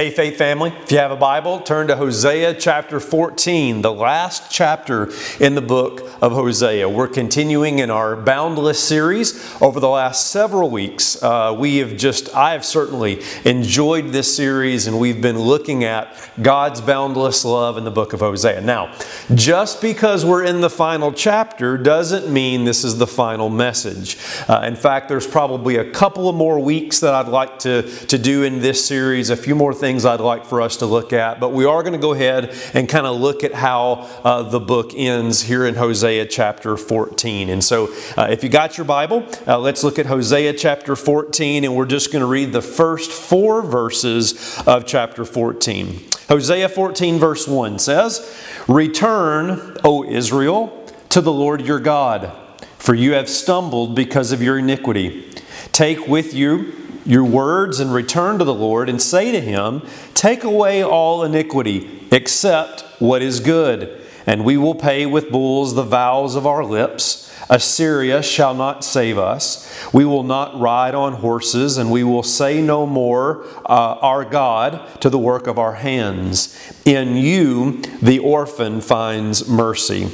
Hey, Faith Family, if you have a Bible, turn to Hosea chapter 14, the last chapter in the book of Hosea. We're continuing in our Boundless series over the last several weeks. Uh, we have just, I have certainly enjoyed this series, and we've been looking at God's boundless love in the book of Hosea. Now, just because we're in the final chapter doesn't mean this is the final message. Uh, in fact, there's probably a couple of more weeks that I'd like to, to do in this series, a few more things I'd like for us to look at, but we are going to go ahead and kind of look at how uh, the book ends here in Hosea chapter 14. And so, uh, if you got your Bible, uh, let's look at Hosea chapter 14, and we're just going to read the first four verses of chapter 14. Hosea 14, verse 1 says, Return, O Israel, to the Lord your God, for you have stumbled because of your iniquity. Take with you your words and return to the Lord and say to him, Take away all iniquity, except what is good, and we will pay with bulls the vows of our lips. Assyria shall not save us. We will not ride on horses, and we will say no more, uh, Our God, to the work of our hands. In you the orphan finds mercy.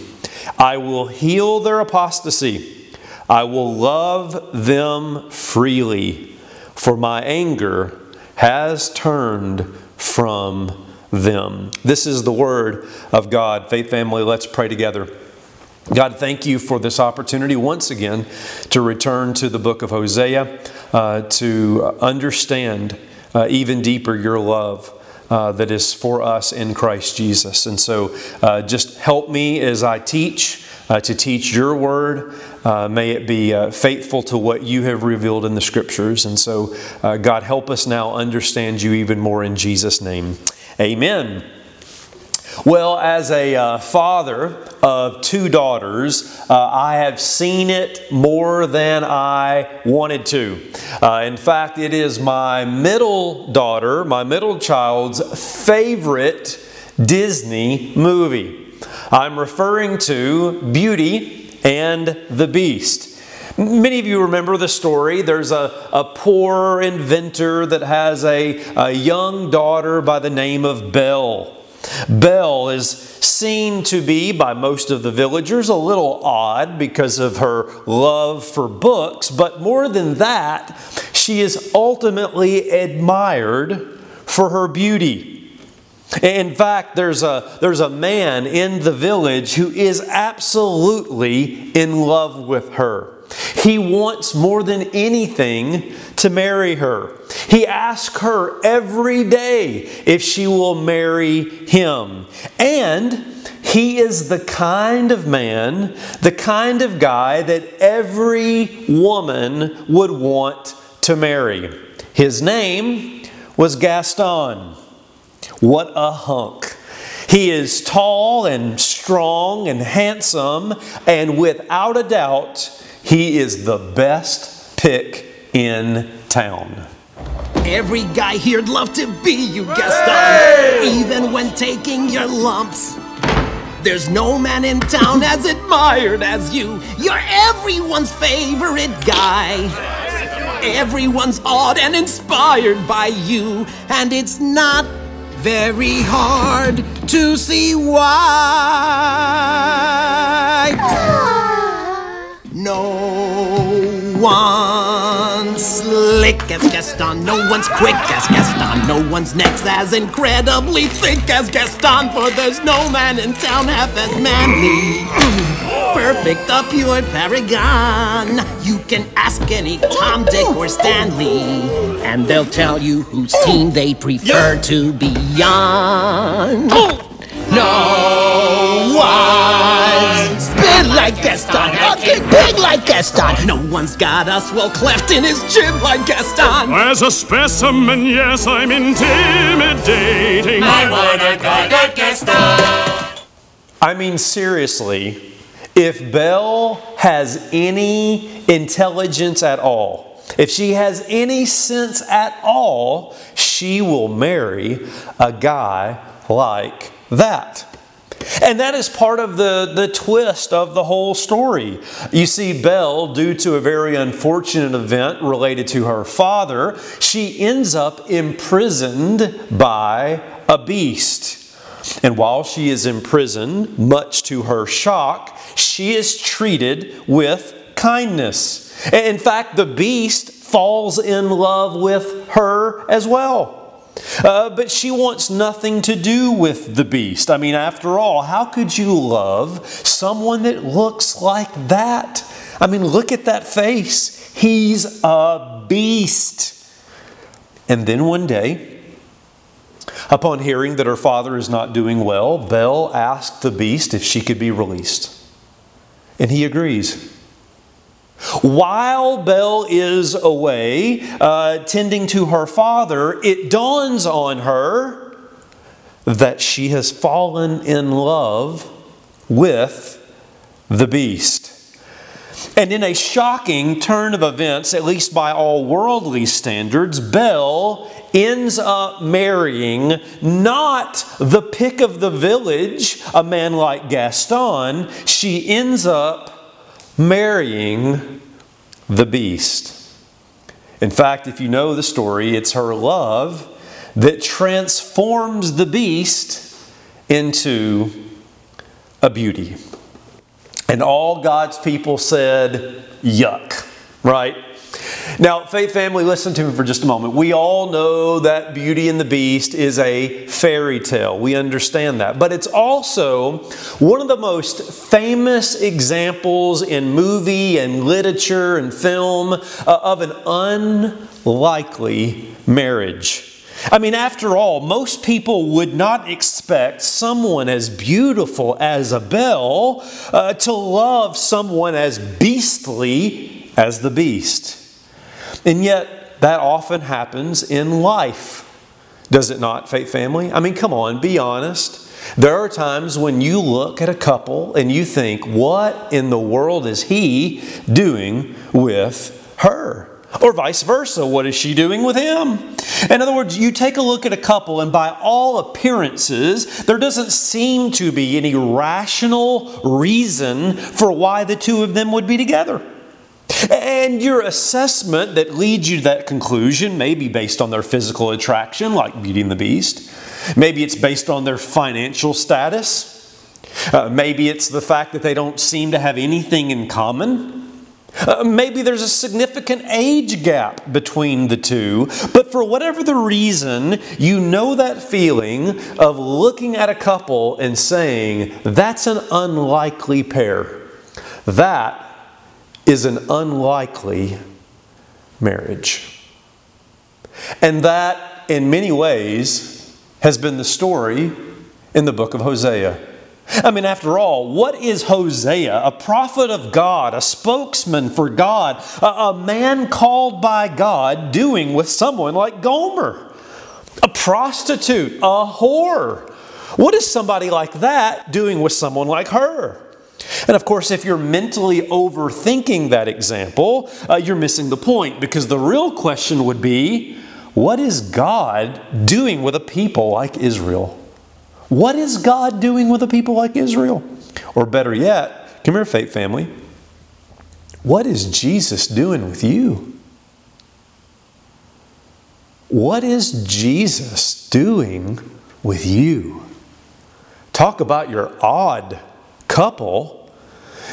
I will heal their apostasy. I will love them freely for my anger has turned from them. This is the word of God. Faith family, let's pray together. God, thank you for this opportunity once again to return to the book of Hosea, uh, to understand uh, even deeper your love. Uh, that is for us in Christ Jesus. And so uh, just help me as I teach uh, to teach your word. Uh, may it be uh, faithful to what you have revealed in the scriptures. And so, uh, God, help us now understand you even more in Jesus' name. Amen. Well, as a uh, father of two daughters, uh, I have seen it more than I wanted to. In fact, it is my middle daughter, my middle child's favorite Disney movie. I'm referring to Beauty and the Beast. Many of you remember the story. There's a, a poor inventor that has a, a young daughter by the name of Belle. Belle is seen to be, by most of the villagers, a little odd because of her love for books, but more than that, she is ultimately admired for her beauty. In fact, there's a, there's a man in the village who is absolutely in love with her. He wants more than anything to marry her. He asks her every day if she will marry him. And he is the kind of man, the kind of guy that every woman would want to marry. His name was Gaston. What a hunk. He is tall and strong and handsome, and without a doubt, he is the best pick in town. Every guy here'd love to be you, Gaston, hey! even when taking your lumps. There's no man in town as admired as you. You're everyone's favorite guy. Everyone's awed and inspired by you, and it's not very hard to see why. No one's slick as Gaston, no one's quick as Gaston, no one's next as incredibly thick as Gaston, for there's no man in town half as manly. Perfect, a pure paragon. You can ask any Tom, Dick, or Stanley, and they'll tell you whose team they prefer to be on. No one's been like Gaston, okay, big like Gaston. No one's got a swell cleft in his chin like Gaston. As a specimen, yes, I'm intimidating. I wanna go to Gaston. I mean, seriously, if Belle has any intelligence at all, if she has any sense at all, she will marry a guy like that. And that is part of the, the twist of the whole story. You see, Belle, due to a very unfortunate event related to her father, she ends up imprisoned by a beast. And while she is in prison, much to her shock, she is treated with kindness. In fact, the beast falls in love with her as well. Uh, but she wants nothing to do with the beast. I mean, after all, how could you love someone that looks like that? I mean, look at that face. He's a beast. And then one day, upon hearing that her father is not doing well, Belle asked the beast if she could be released. And he agrees. While Belle is away uh, tending to her father, it dawns on her that she has fallen in love with the beast. And in a shocking turn of events, at least by all worldly standards, Belle ends up marrying not the pick of the village, a man like Gaston. She ends up marrying the beast. In fact, if you know the story, it's her love that transforms the beast into a beauty. And all God's people said, Yuck, right? Now, Faith family, listen to me for just a moment. We all know that Beauty and the Beast is a fairy tale. We understand that. But it's also one of the most famous examples in movie and literature and film uh, of an unlikely marriage. I mean, after all, most people would not expect someone as beautiful as a Belle uh, to love someone as beastly as the beast. And yet, that often happens in life. Does it not, Faith Family? I mean, come on, be honest. There are times when you look at a couple and you think, what in the world is he doing with her? Or vice versa, what is she doing with him? In other words, you take a look at a couple, and by all appearances, there doesn't seem to be any rational reason for why the two of them would be together. And your assessment that leads you to that conclusion may be based on their physical attraction, like Beauty and the Beast. Maybe it's based on their financial status. Uh, maybe it's the fact that they don't seem to have anything in common. Uh, maybe there's a significant age gap between the two, but for whatever the reason, you know that feeling of looking at a couple and saying, that's an unlikely pair. That is an unlikely marriage. And that, in many ways, has been the story in the book of Hosea. I mean, after all, what is Hosea? A prophet of God, a spokesman for God, a, a, man called by God doing with someone like Gomer? A prostitute, a whore. What is somebody like that doing with someone like her? And of course, if you're mentally overthinking that example, uh, you're missing the point because the real question would be what is God doing with a people like Israel? What is God doing with a people like Israel? Or better yet, come here, faith family. What is Jesus doing with you? What is Jesus doing with you? Talk about your odd couple.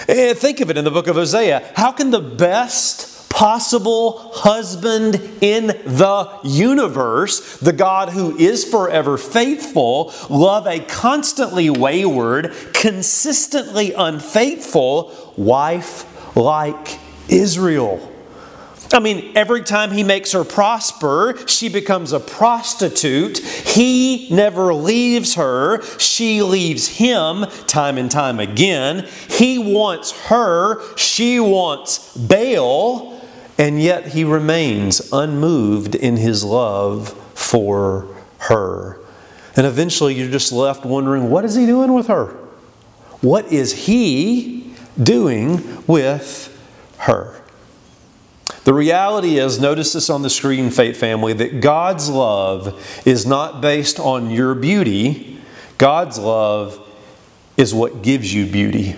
And think of it in the book of Hosea. How can the best possible husband in the universe, the God who is forever faithful, love a constantly wayward, consistently unfaithful wife like Israel? I mean, every time he makes her prosper, she becomes a prostitute. He never leaves her. She leaves him time and time again. He wants her. She wants Baal. And yet he remains unmoved in his love for her. And eventually you're just left wondering what is he doing with her? What is he doing with her? The reality is, notice this on the screen, Faith Family, that God's love is not based on your beauty. God's love is what gives you beauty.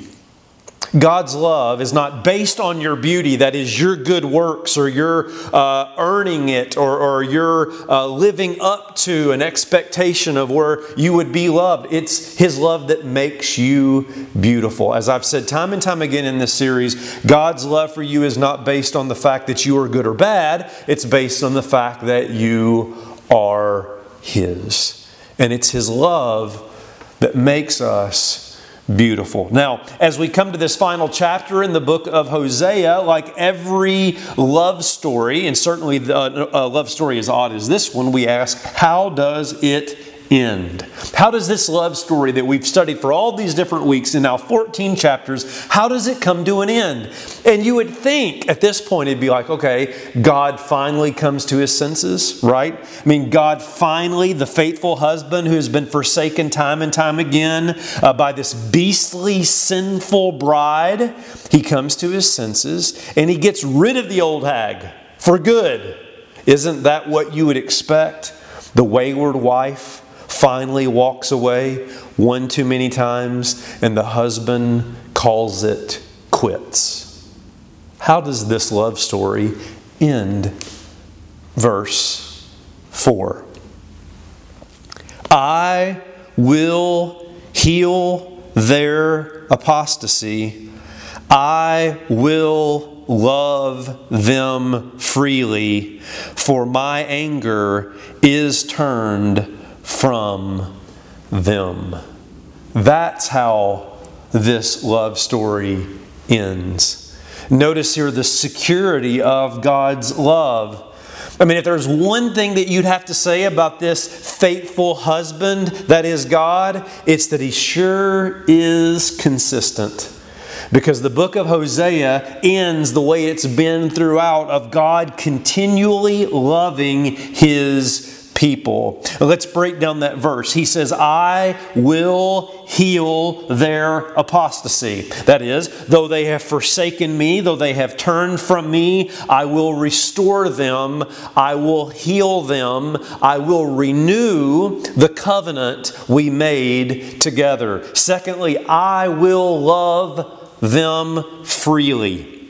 God's love is not based on your beauty, that is, your good works, or your uh, earning it, or, or your uh, living up to an expectation of where you would be loved. It's His love that makes you beautiful. As I've said time and time again in this series, God's love for you is not based on the fact that you are good or bad, it's based on the fact that you are His. And it's His love that makes us beautiful. Now, as we come to this final chapter in the book of Hosea, like every love story, and certainly the, uh, a love story as odd as this one, we ask, how does it end? How does this love story that we've studied for all these different weeks in now 14 chapters, how does it come to an end? And you would think at this point it'd be like, okay, God finally comes to his senses, right? I mean, God finally, the faithful husband who has been forsaken time and time again uh, by this beastly, sinful bride, he comes to his senses and he gets rid of the old hag for good. Isn't that what you would expect? The wayward wife finally walks away one too many times, and the husband calls it quits. How does this love story end? Verse 4 I will heal their apostasy, I will love them freely, for my anger is turned from them. That's how this love story ends. Notice here the security of God's love. I mean, if there's one thing that you'd have to say about this faithful husband that is God, it's that he sure is consistent. Because the book of Hosea ends the way it's been throughout of God continually loving his people. Let's break down that verse. He says, I will heal their apostasy. That is, though they have forsaken me, though they have turned from me, I will restore them, I will heal them, I will renew the covenant we made together. Secondly, I will love them freely.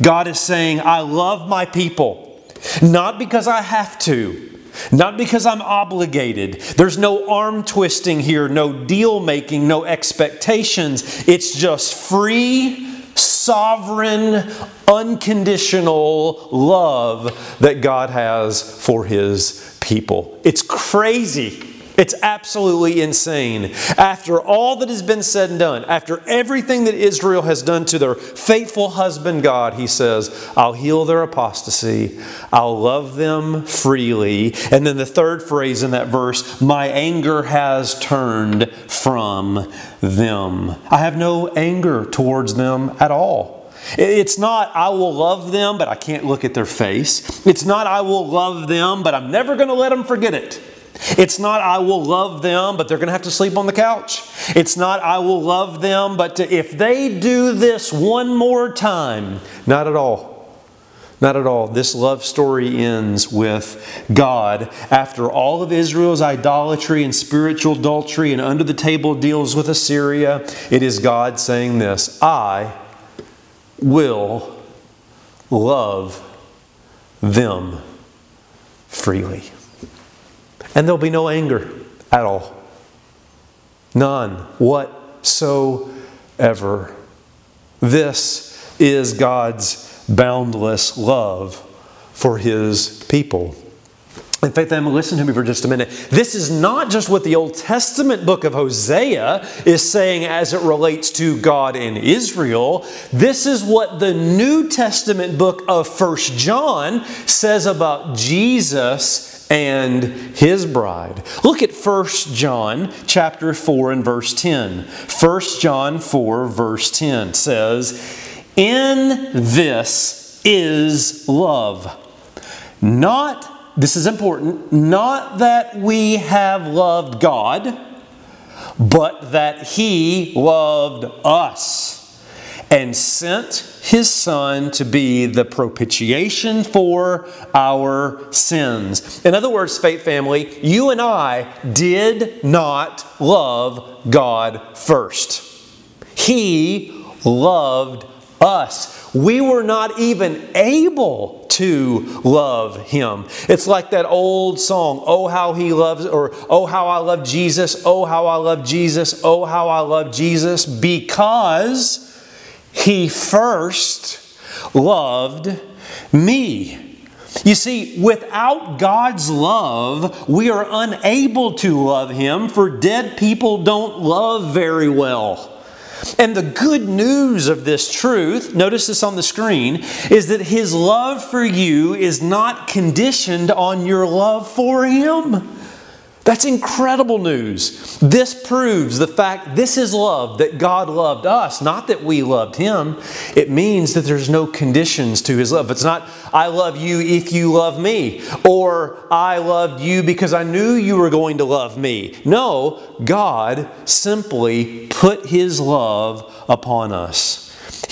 God is saying, I love my people, not because I have to not because I'm obligated. There's no arm twisting here, no deal making, no expectations. It's just free, sovereign, unconditional love that God has for His people. It's crazy. It's absolutely insane. After all that has been said and done, after everything that Israel has done to their faithful husband God, he says, I'll heal their apostasy, I'll love them freely. And then the third phrase in that verse, my anger has turned from them. I have no anger towards them at all. It's not, I will love them, but I can't look at their face. It's not, I will love them, but I'm never going to let them forget it. It's not, I will love them, but they're going to have to sleep on the couch. It's not, I will love them, but to, if they do this one more time, not at all. Not at all. This love story ends with God, after all of Israel's idolatry and spiritual adultery and under the table deals with Assyria, it is God saying this I will love them freely. And there'll be no anger at all. None whatsoever. This is God's boundless love for His people. In fact, Emma, listen to me for just a minute. This is not just what the Old Testament book of Hosea is saying as it relates to God and Israel. This is what the New Testament book of First John says about Jesus and his bride. Look at 1 John chapter 4 and verse 10. 1 John 4 verse 10 says, "In this is love. Not this is important, not that we have loved God, but that he loved us and sent his Son to be the propitiation for our sins. In other words, faith family, you and I did not love God first. He loved us. We were not even able to love him. It's like that old song, Oh How He Loves, or Oh How I Love Jesus, Oh How I Love Jesus, Oh How I Love Jesus, because he first loved me. You see, without God's love, we are unable to love Him, for dead people don't love very well. And the good news of this truth, notice this on the screen, is that His love for you is not conditioned on your love for Him. That's incredible news. This proves the fact this is love, that God loved us, not that we loved Him. It means that there's no conditions to His love. It's not, I love you if you love me, or I loved you because I knew you were going to love me. No, God simply put His love upon us.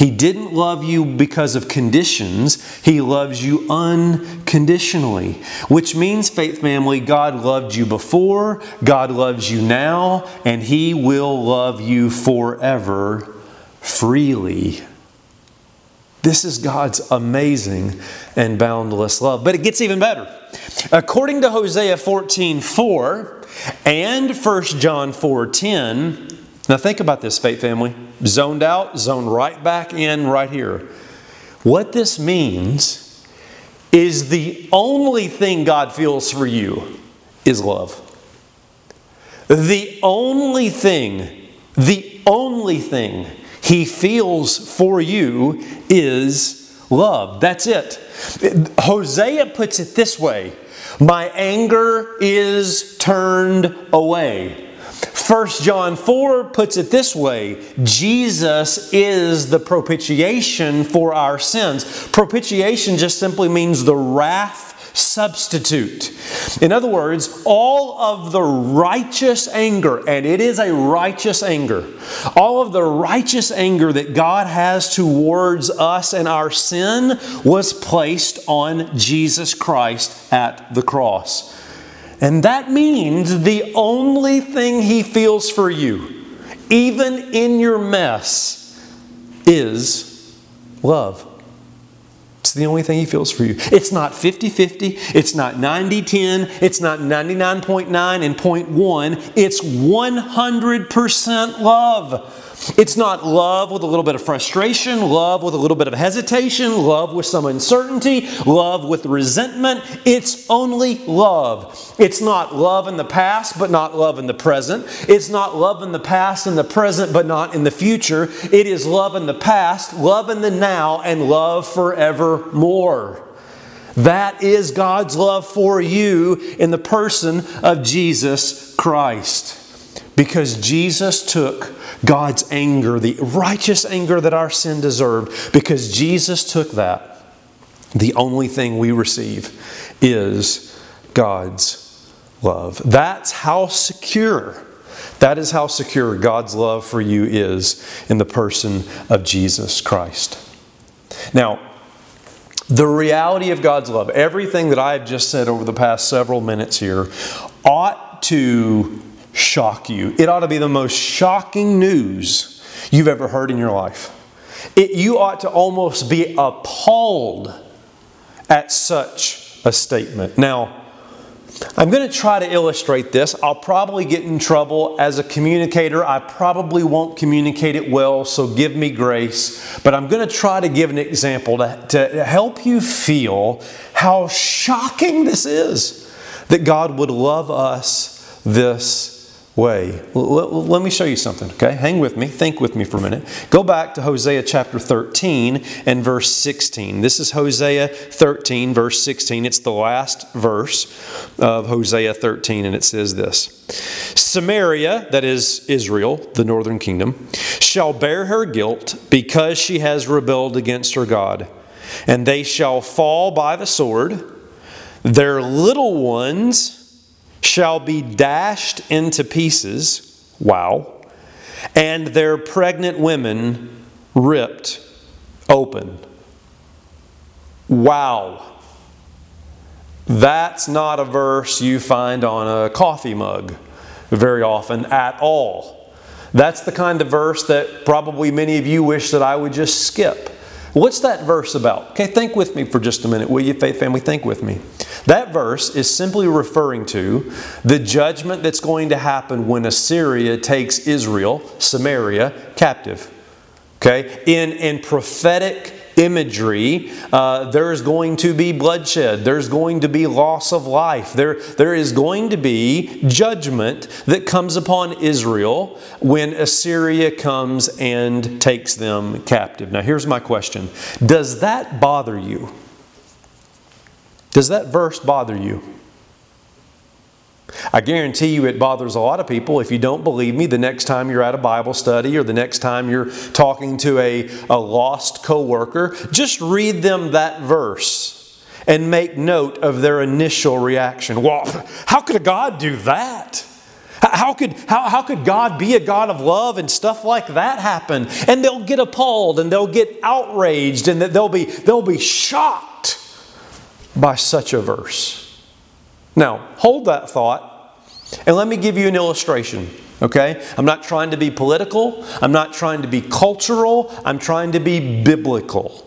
He didn't love you because of conditions, He loves you unconditionally. Which means, faith family, God loved you before, God loves you now, and He will love you forever freely. This is God's amazing and boundless love. But it gets even better. According to Hosea 14 4 and 1 John 4 10, now think about this, faith family zoned out, zoned right back in right here. What this means is the only thing God feels for you is love. The only thing, the only thing He feels for you is love. That's it. Hosea puts it this way My anger is turned away. 1 John 4 puts it this way Jesus is the propitiation for our sins. Propitiation just simply means the wrath substitute. In other words, all of the righteous anger, and it is a righteous anger, all of the righteous anger that God has towards us and our sin was placed on Jesus Christ at the cross. And that means the only thing He feels for you, even in your mess, is love. It's the only thing He feels for you. It's not 50 50, it's not 90 10, it's not 99.9 and 0.1, it's 100% love. It's not love with a little bit of frustration, love with a little bit of hesitation, love with some uncertainty, love with resentment. It's only love. It's not love in the past, but not love in the present. It's not love in the past and the present, but not in the future. It is love in the past, love in the now, and love forevermore. That is God's love for you in the person of Jesus Christ. Because Jesus took God's anger, the righteous anger that our sin deserved, because Jesus took that, the only thing we receive is God's love. That's how secure, that is how secure God's love for you is in the person of Jesus Christ. Now, the reality of God's love, everything that I have just said over the past several minutes here, ought to shock you. It ought to be the most shocking news you've ever heard in your life. It, you ought to almost be appalled at such a statement. Now, I'm going to try to illustrate this. I'll probably get in trouble as a communicator. I probably won't communicate it well, so give me grace. But I'm going to try to give an example to, to help you feel how shocking this is that God would love us this way. Let me show you something, okay? Hang with me, think with me for a minute. Go back to Hosea chapter 13 and verse 16. This is Hosea 13, verse 16. It's the last verse of Hosea 13, and it says this Samaria, that is Israel, the northern kingdom, shall bear her guilt because she has rebelled against her God, and they shall fall by the sword. Their little ones shall be dashed into pieces. Wow. And their pregnant women ripped open. Wow. That's not a verse you find on a coffee mug very often at all. That's the kind of verse that probably many of you wish that I would just skip. What's that verse about? Okay, think with me for just a minute, will you, faith family? Think with me. That verse is simply referring to the judgment that's going to happen when Assyria takes Israel, Samaria, captive. Okay, in, in prophetic imagery, uh, there is going to be bloodshed. There's going to be loss of life. There, there is going to be judgment that comes upon Israel when Assyria comes and takes them captive. Now, here's my question Does that bother you? Does that verse bother you? I guarantee you it bothers a lot of people. If you don't believe me, the next time you're at a Bible study or the next time you're talking to a, a lost coworker, just read them that verse and make note of their initial reaction. Well, how could a God do that? How could, how, how could God be a God of love and stuff like that happen? And they'll get appalled and they'll get outraged and they'll be, they'll be shocked by such a verse. Now, hold that thought and let me give you an illustration. Okay? I'm not trying to be political, I'm not trying to be cultural, I'm trying to be biblical.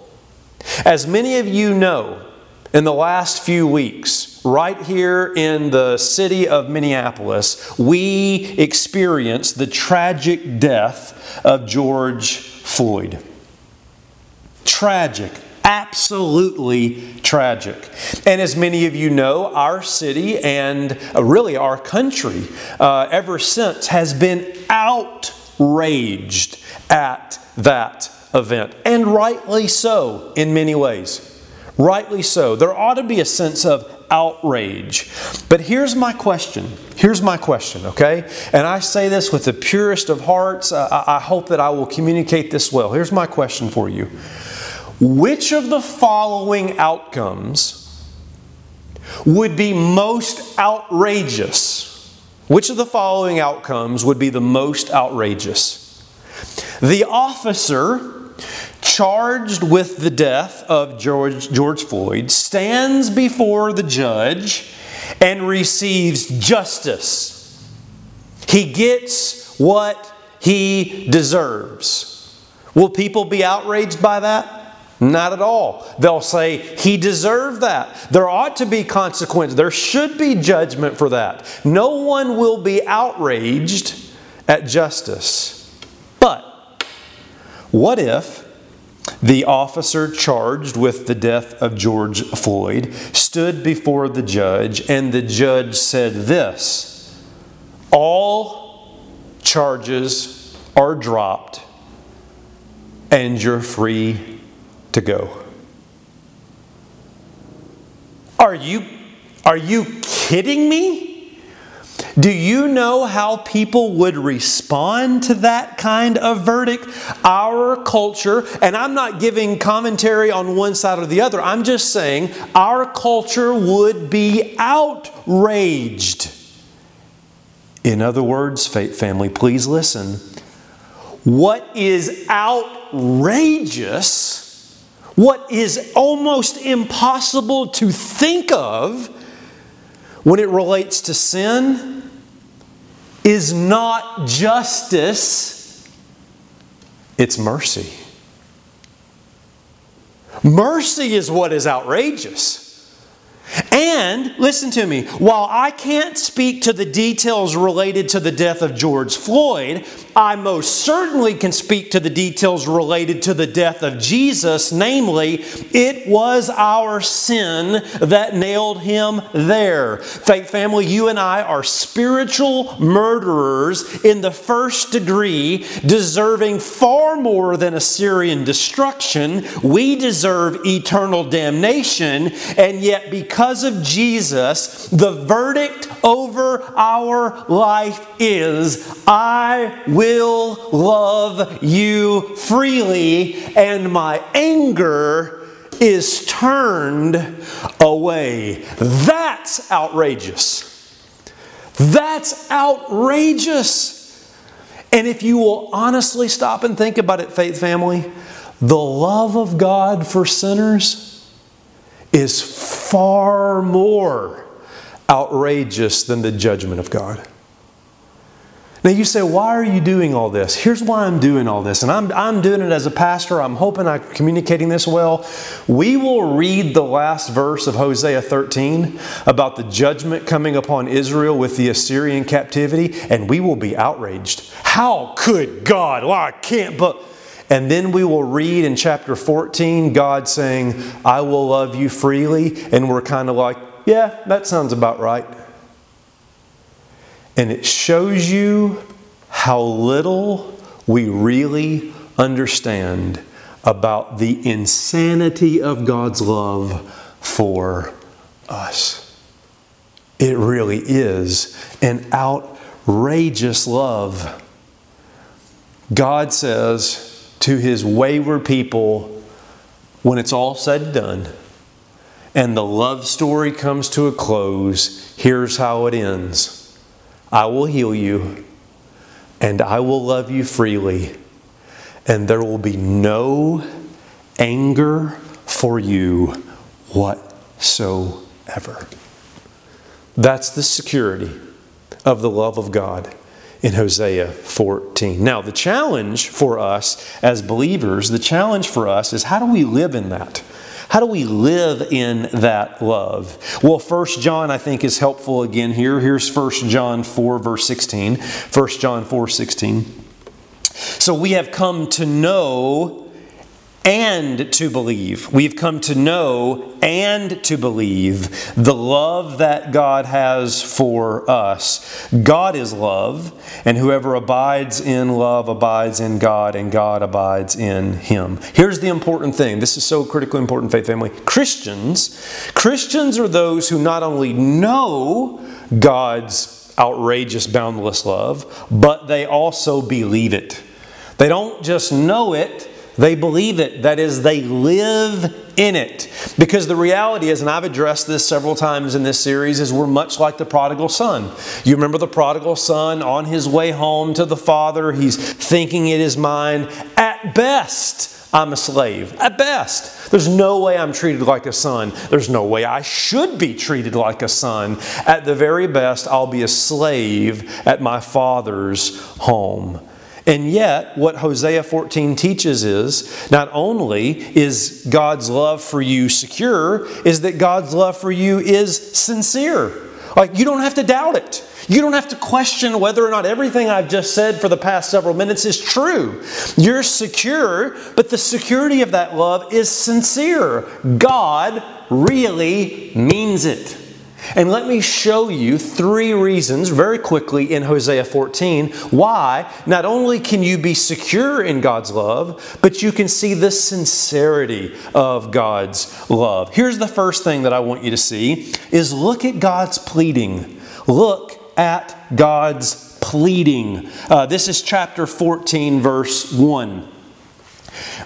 As many of you know, in the last few weeks, right here in the city of Minneapolis, we experienced the tragic death of George Floyd. Tragic, absolutely tragic. And as many of you know, our city and uh, really our country uh, ever since has been outraged at that event, and rightly so in many ways. Rightly so. There ought to be a sense of outrage. But here's my question. Here's my question, okay? And I say this with the purest of hearts. I hope that I will communicate this well. Here's my question for you which of the following outcomes would be most outrageous? Which of the following outcomes would be the most outrageous? The officer charged with the death of George, George Floyd stands before the judge and receives justice. He gets what he deserves. Will people be outraged by that? Not at all. They'll say, He deserved that. There ought to be consequence. There should be judgment for that. No one will be outraged at justice. But what if the officer charged with the death of George Floyd stood before the judge and the judge said this All charges are dropped and you're free to go. Are you, are you kidding me? Do you know how people would respond to that kind of verdict? Our culture, and I'm not giving commentary on one side or the other, I'm just saying our culture would be outraged. In other words, family, please listen. What is outrageous what is almost impossible to think of when it relates to sin is not justice, it's mercy. Mercy is what is outrageous. And listen to me, while I can't speak to the details related to the death of George Floyd, I most certainly can speak to the details related to the death of Jesus, namely, it was our sin that nailed him there. Faith family, you and I are spiritual murderers in the first degree, deserving far more than Assyrian destruction. We deserve eternal damnation, and yet because of Jesus, the verdict over our life is I will love you freely, and my anger is turned away. That's outrageous. That's outrageous. And if you will honestly stop and think about it, faith family, the love of God for sinners is far more outrageous than the judgment of God. Now you say, why are you doing all this? Here's why I'm doing all this. And I'm, I'm doing it as a pastor. I'm hoping I'm communicating this well. We will read the last verse of Hosea 13 about the judgment coming upon Israel with the Assyrian captivity, and we will be outraged. How could God? Well, I can't, but. And then we will read in chapter 14 God saying, I will love you freely. And we're kind of like, yeah, that sounds about right. And it shows you how little we really understand about the insanity of God's love for us. It really is an outrageous love. God says to his wayward people, when it's all said and done, and the love story comes to a close, here's how it ends. I will heal you, and I will love you freely, and there will be no anger for you whatsoever. That's the security of the love of God in Hosea 14. Now, the challenge for us as believers, the challenge for us is how do we live in that? How do we live in that love? Well, 1 John, I think, is helpful again here. Here's 1 John 4, verse 16. 1 John 4, 16. So we have come to know and to believe. We've come to know and to believe the love that God has for us. God is love, and whoever abides in love abides in God, and God abides in him. Here's the important thing this is so critically important, faith family. Christians, Christians are those who not only know God's outrageous, boundless love, but they also believe it. They don't just know it they believe it. That is, they live in it. Because the reality is, and I've addressed this several times in this series, is we're much like the prodigal son. You remember the prodigal son on his way home to the father, he's thinking it is mine. At best, I'm a slave. At best. There's no way I'm treated like a son. There's no way I should be treated like a son. At the very best, I'll be a slave at my father's home. And yet, what Hosea 14 teaches is not only is God's love for you secure, is that God's love for you is sincere. Like, you don't have to doubt it. You don't have to question whether or not everything I've just said for the past several minutes is true. You're secure, but the security of that love is sincere. God really means it. And let me show you three reasons very quickly in Hosea 14 why not only can you be secure in God's love, but you can see the sincerity of God's love. Here's the first thing that I want you to see is look at God's pleading. Look at God's pleading. Uh, this is chapter 14 verse 1.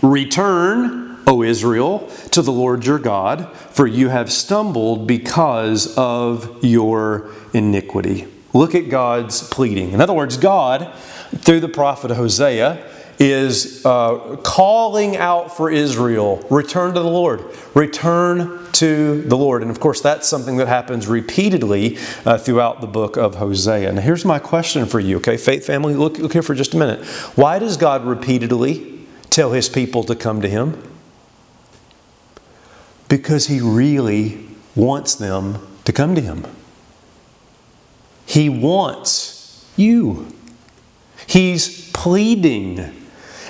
Return O Israel, to the Lord your God, for you have stumbled because of your iniquity. Look at God's pleading. In other words, God, through the prophet Hosea, is uh, calling out for Israel return to the Lord, return to the Lord. And of course, that's something that happens repeatedly uh, throughout the book of Hosea. Now, here's my question for you, okay? Faith family, look, look here for just a minute. Why does God repeatedly tell his people to come to him? Because he really wants them to come to him. He wants you. He's pleading.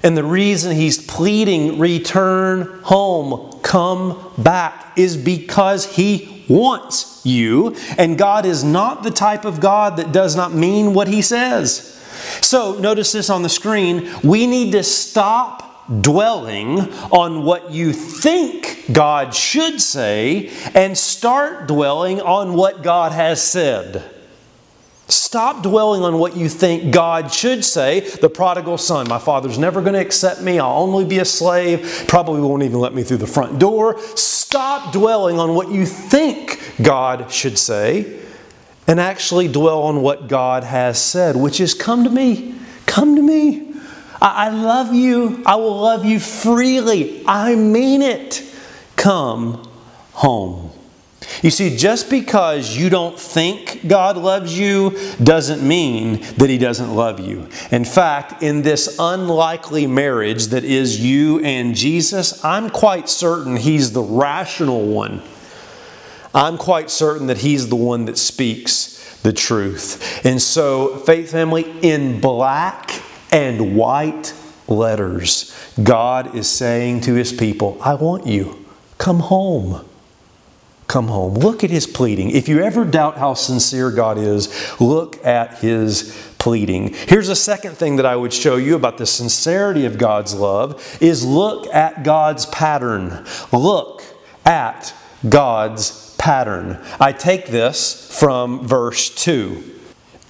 And the reason he's pleading, return home, come back, is because he wants you. And God is not the type of God that does not mean what he says. So, notice this on the screen. We need to stop dwelling on what you think God should say and start dwelling on what God has said. Stop dwelling on what you think God should say. The prodigal son, my father's never going to accept me. I'll only be a slave. Probably won't even let me through the front door. Stop dwelling on what you think God should say and actually dwell on what God has said, which is come to me. Come to me. I, I love you. I will love you freely. I mean it. Come home. You see, just because you don't think God loves you doesn't mean that He doesn't love you. In fact, in this unlikely marriage that is you and Jesus, I'm quite certain He's the rational one. I'm quite certain that He's the one that speaks the truth. And so, faith family, in black and white letters, God is saying to His people, I want you. Come home come home. Look at his pleading. If you ever doubt how sincere God is, look at his pleading. Here's a second thing that I would show you about the sincerity of God's love is look at God's pattern. Look at God's pattern. I take this from verse 2.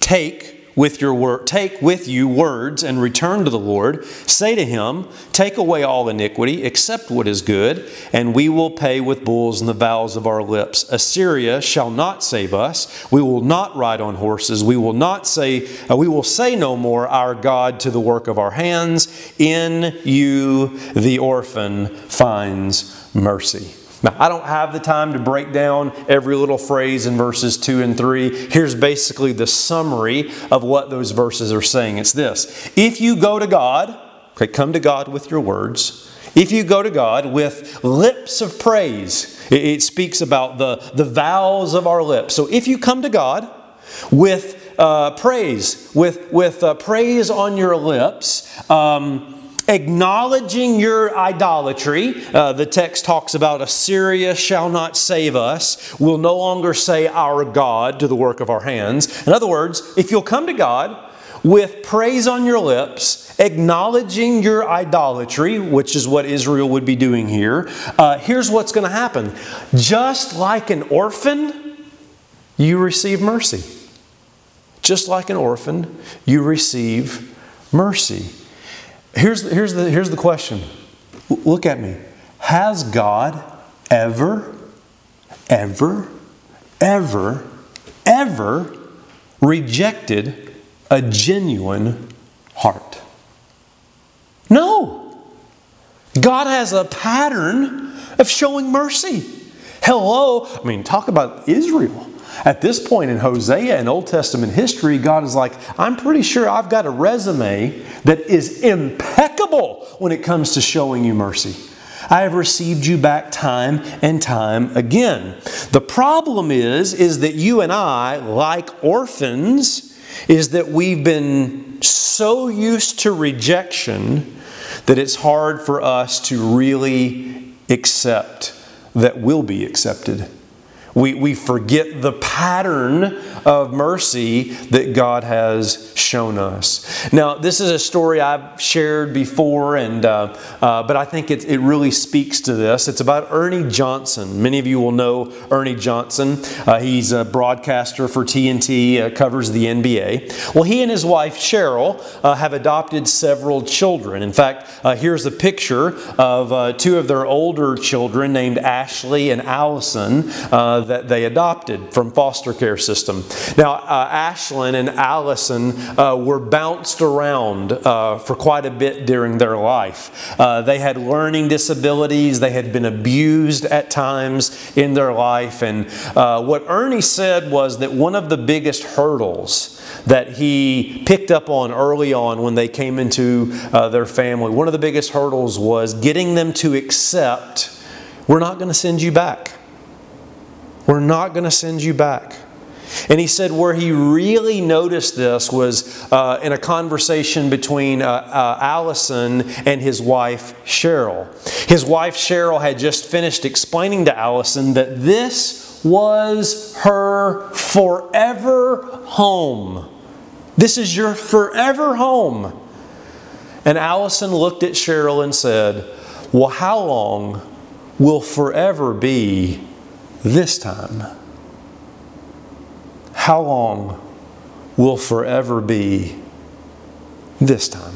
Take with your word take with you words and return to the Lord. Say to him take away all iniquity accept what is good and we will pay with bulls and the vows of our lips. Assyria shall not save us. We will not ride on horses. We will not say uh, we will say no more our God to the work of our hands. In you the orphan finds mercy now, I don't have the time to break down every little phrase in verses 2 and 3. Here's basically the summary of what those verses are saying. It's this If you go to God, okay, come to God with your words. If you go to God with lips of praise, it, speaks about the, the vows of our lips. So if you come to God with uh, praise, with, with uh, praise on your lips, um, acknowledging your idolatry. Uh, the text talks about Assyria shall not save us. We'll no longer say our God to the work of our hands. In other words, if you'll come to God with praise on your lips, acknowledging your idolatry, which is what Israel would be doing here, uh, here's what's going to happen. Just like an orphan, you receive mercy. Just like an orphan, you receive mercy. Here's, here's, the, here's the question look at me. Has God ever, ever, ever, ever rejected a genuine heart? No. God has a pattern of showing mercy. Hello. I mean, talk about Israel. At this point in Hosea and Old Testament history, God is like, I'm pretty sure I've got a resume that is impeccable when it comes to showing you mercy. I have received you back time and time again. The problem is is that you and I, like orphans, is that we've been so used to rejection that it's hard for us to really accept that we'll be accepted. We, we forget the pattern of mercy that God has shown us. Now, this is a story I've shared before, and uh, uh, but I think it, it really speaks to this. It's about Ernie Johnson. Many of you will know Ernie Johnson. Uh, he's a broadcaster for TNT, uh, covers the NBA. Well, he and his wife Cheryl uh, have adopted several children. In fact, uh, here's a picture of two of their older children named Ashley and Allison that they adopted from foster care system. Now, uh, Ashlyn and Allison uh, were bounced around uh, for quite a bit during their life. Uh, they had learning disabilities, they had been abused at times in their life. And uh, what Ernie said was that one of the biggest hurdles that he picked up on early on when they came into uh, their family, one of the biggest hurdles was getting them to accept we're not going to send you back. We're not going to send you back. And he said where he really noticed this was uh, in a conversation between uh, uh, Allison and his wife Cheryl. His wife Cheryl had just finished explaining to Allison that this was her forever home. This is your forever home. And Allison looked at Cheryl and said, Well, how long will forever be this time? How long will forever be this time?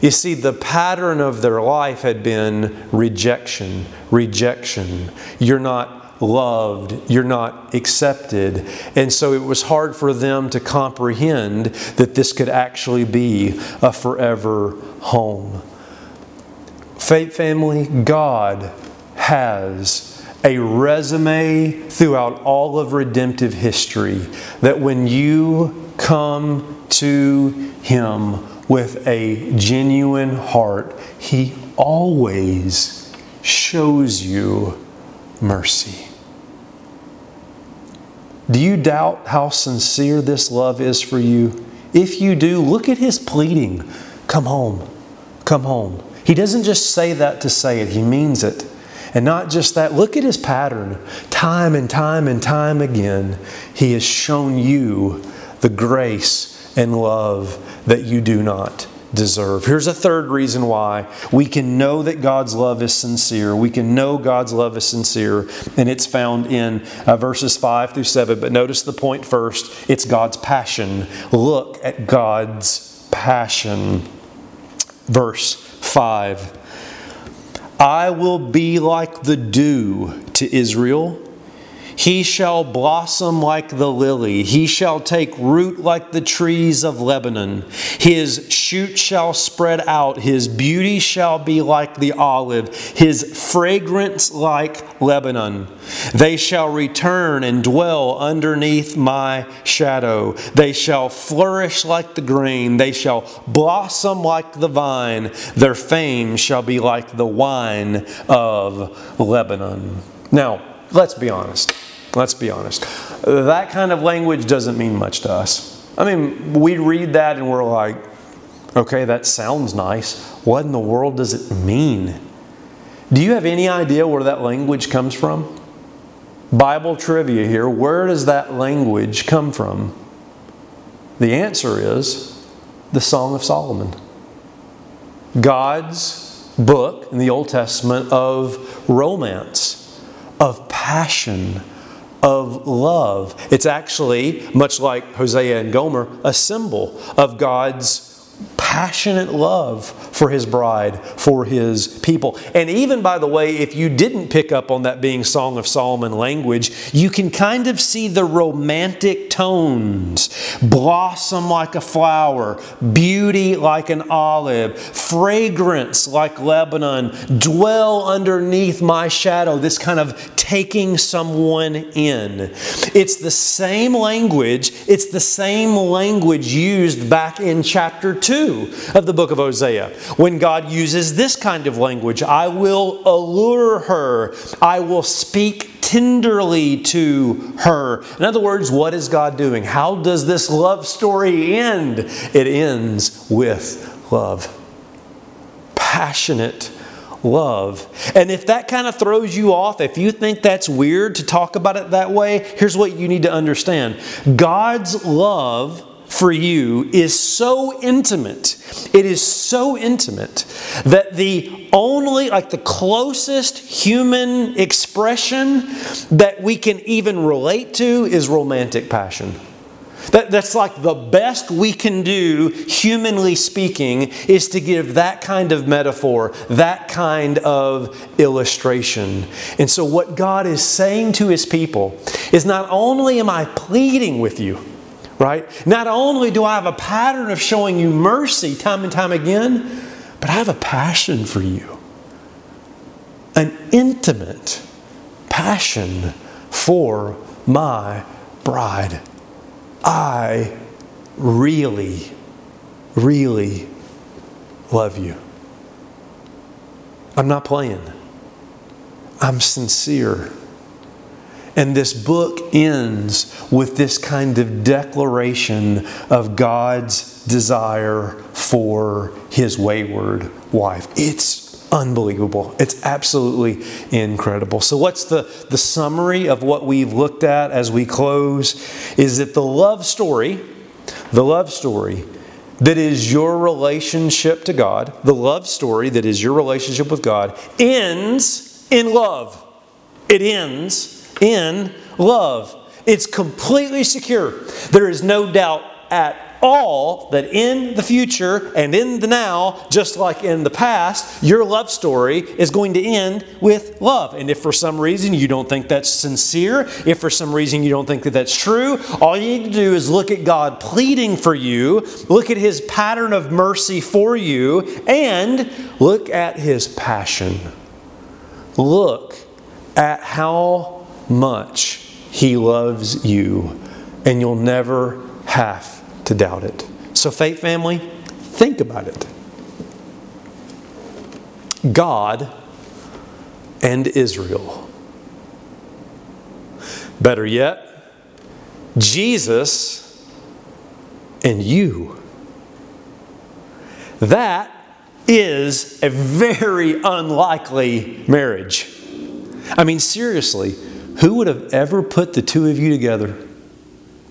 You see, the pattern of their life had been rejection, rejection. You're not loved, you're not accepted. And so it was hard for them to comprehend that this could actually be a forever home. Faith family, God has a resume throughout all of redemptive history that when you come to Him with a genuine heart, He always shows you mercy. Do you doubt how sincere this love is for you? If you do, look at His pleading come home, come home. He doesn't just say that to say it, He means it. And not just that, look at his pattern. Time and time and time again, he has shown you the grace and love that you do not deserve. Here's a third reason why we can know that God's love is sincere. We can know God's love is sincere, and it's found in uh, verses 5 through 7. But notice the point first it's God's passion. Look at God's passion. Verse 5 I will be like the dew to Israel. He shall blossom like the lily. He shall take root like the trees of Lebanon. His shoot shall spread out. His beauty shall be like the olive. His fragrance like Lebanon. They shall return and dwell underneath my shadow. They shall flourish like the grain. They shall blossom like the vine. Their fame shall be like the wine of Lebanon. Now, let's be honest. Let's be honest. That kind of language doesn't mean much to us. I mean, we read that and we're like, okay, that sounds nice. What in the world does it mean? Do you have any idea where that language comes from? Bible trivia here. Where does that language come from? The answer is the Song of Solomon. God's book in the Old Testament of romance, of passion, of love. It's actually, much like Hosea and Gomer, a symbol of God's passionate love for his bride, for his people. And even, by the way, if you didn't pick up on that being Song of Solomon language, you can kind of see the romantic tones blossom like a flower, beauty like an olive, fragrance like Lebanon, dwell underneath my shadow, this kind of taking someone in. It's the same language, it's the same language used back in chapter 2 of the book of Hosea when God uses this kind of language I will allure her, I will speak tenderly to her. In other words, what is God doing? How does this love story end? It ends with love. Passionate love. And if that kind of throws you off, if you think that's weird to talk about it that way, here's what you need to understand God's love for you is so intimate. It is so intimate that the only, like the closest human expression that we can even relate to is romantic passion. That, that's like the best we can do, humanly speaking, is to give that kind of metaphor, that kind of illustration. And so, what God is saying to His people is not only am I pleading with you, right? Not only do I have a pattern of showing you mercy time and time again, but I have a passion for you. An intimate passion for my bride. I really, really love you. I'm not playing. I'm sincere. And this book ends with this kind of declaration of God's desire for his wayward wife. It's unbelievable. It's absolutely incredible. So, what's the, the summary of what we've looked at as we close? Is that the love story, the love story that is your relationship to God, the love story that is your relationship with God, ends in love. It ends in love. It's completely secure. There is no doubt at all that in the future and in the now, just like in the past, your love story is going to end with love. And if for some reason you don't think that's sincere, if for some reason you don't think that that's true, all you need to do is look at God pleading for you, look at His pattern of mercy for you, and look at His passion. Look at how much He loves you, and you'll never have to doubt it. So, faith family, think about it. God and Israel. Better yet, Jesus and you. That is a very unlikely marriage. I mean, seriously, who would have ever put the two of you together?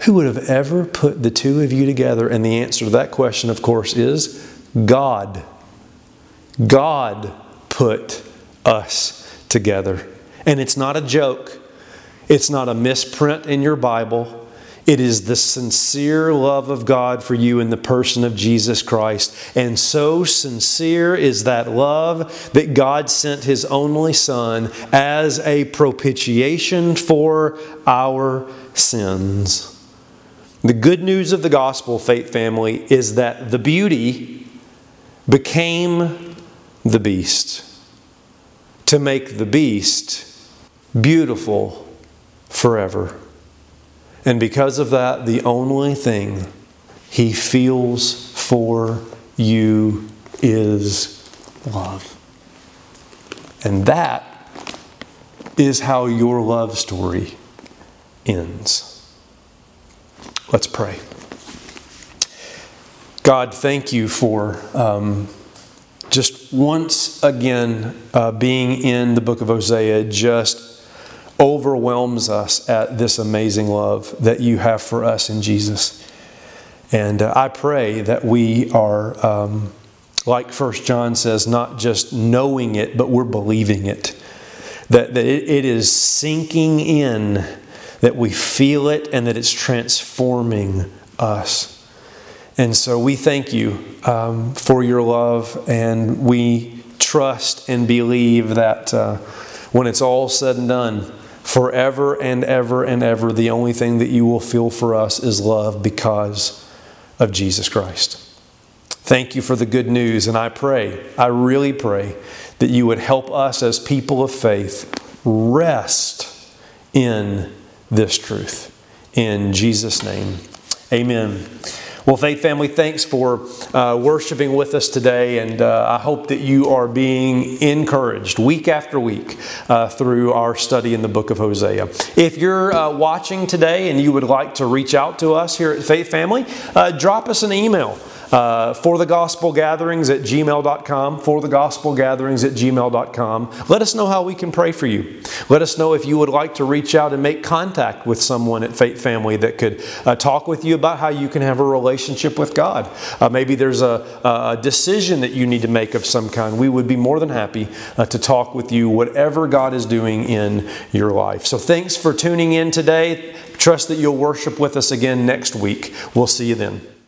Who would have ever put the two of you together? And the answer to that question, of course, is God. God put us together. And it's not a joke, it's not a misprint in your Bible. It is the sincere love of God for you in the person of Jesus Christ. And so sincere is that love that God sent His only Son as a propitiation for our sins. The good news of the gospel, faith family, is that the beauty became the beast to make the beast beautiful forever. And because of that, the only thing he feels for you is love. And that is how your love story ends. Let's pray. God, thank you for um, just once again uh, being in the book of Hosea, just overwhelms us at this amazing love that you have for us in Jesus. And uh, I pray that we are, um, like First John says, not just knowing it, but we're believing it. That, that it, it is sinking in that we feel it and that it's transforming us. And so we thank you um, for your love, and we trust and believe that uh, when it's all said and done, forever and ever and ever, the only thing that you will feel for us is love because of Jesus Christ. Thank you for the good news, and I pray, I really pray, that you would help us as people of faith rest in this truth. In Jesus' name, amen. Well, Faith Family, thanks for uh, worshiping with us today, and uh, I hope that you are being encouraged week after week uh, through our study in the book of Hosea. If you're uh, watching today and you would like to reach out to us here at Faith Family, uh, drop us an email uh, for the gospel gatherings at gmail.com, for the gospel gatherings at gmail.com. Let us know how we can pray for you. Let us know if you would like to reach out and make contact with someone at Faith Family that could uh, talk with you about how you can have a relationship with God. Uh, maybe there's a, a, decision that you need to make of some kind. We would be more than happy uh, to talk with you, whatever God is doing in your life. So thanks for tuning in today. Trust that you'll worship with us again next week. We'll see you then.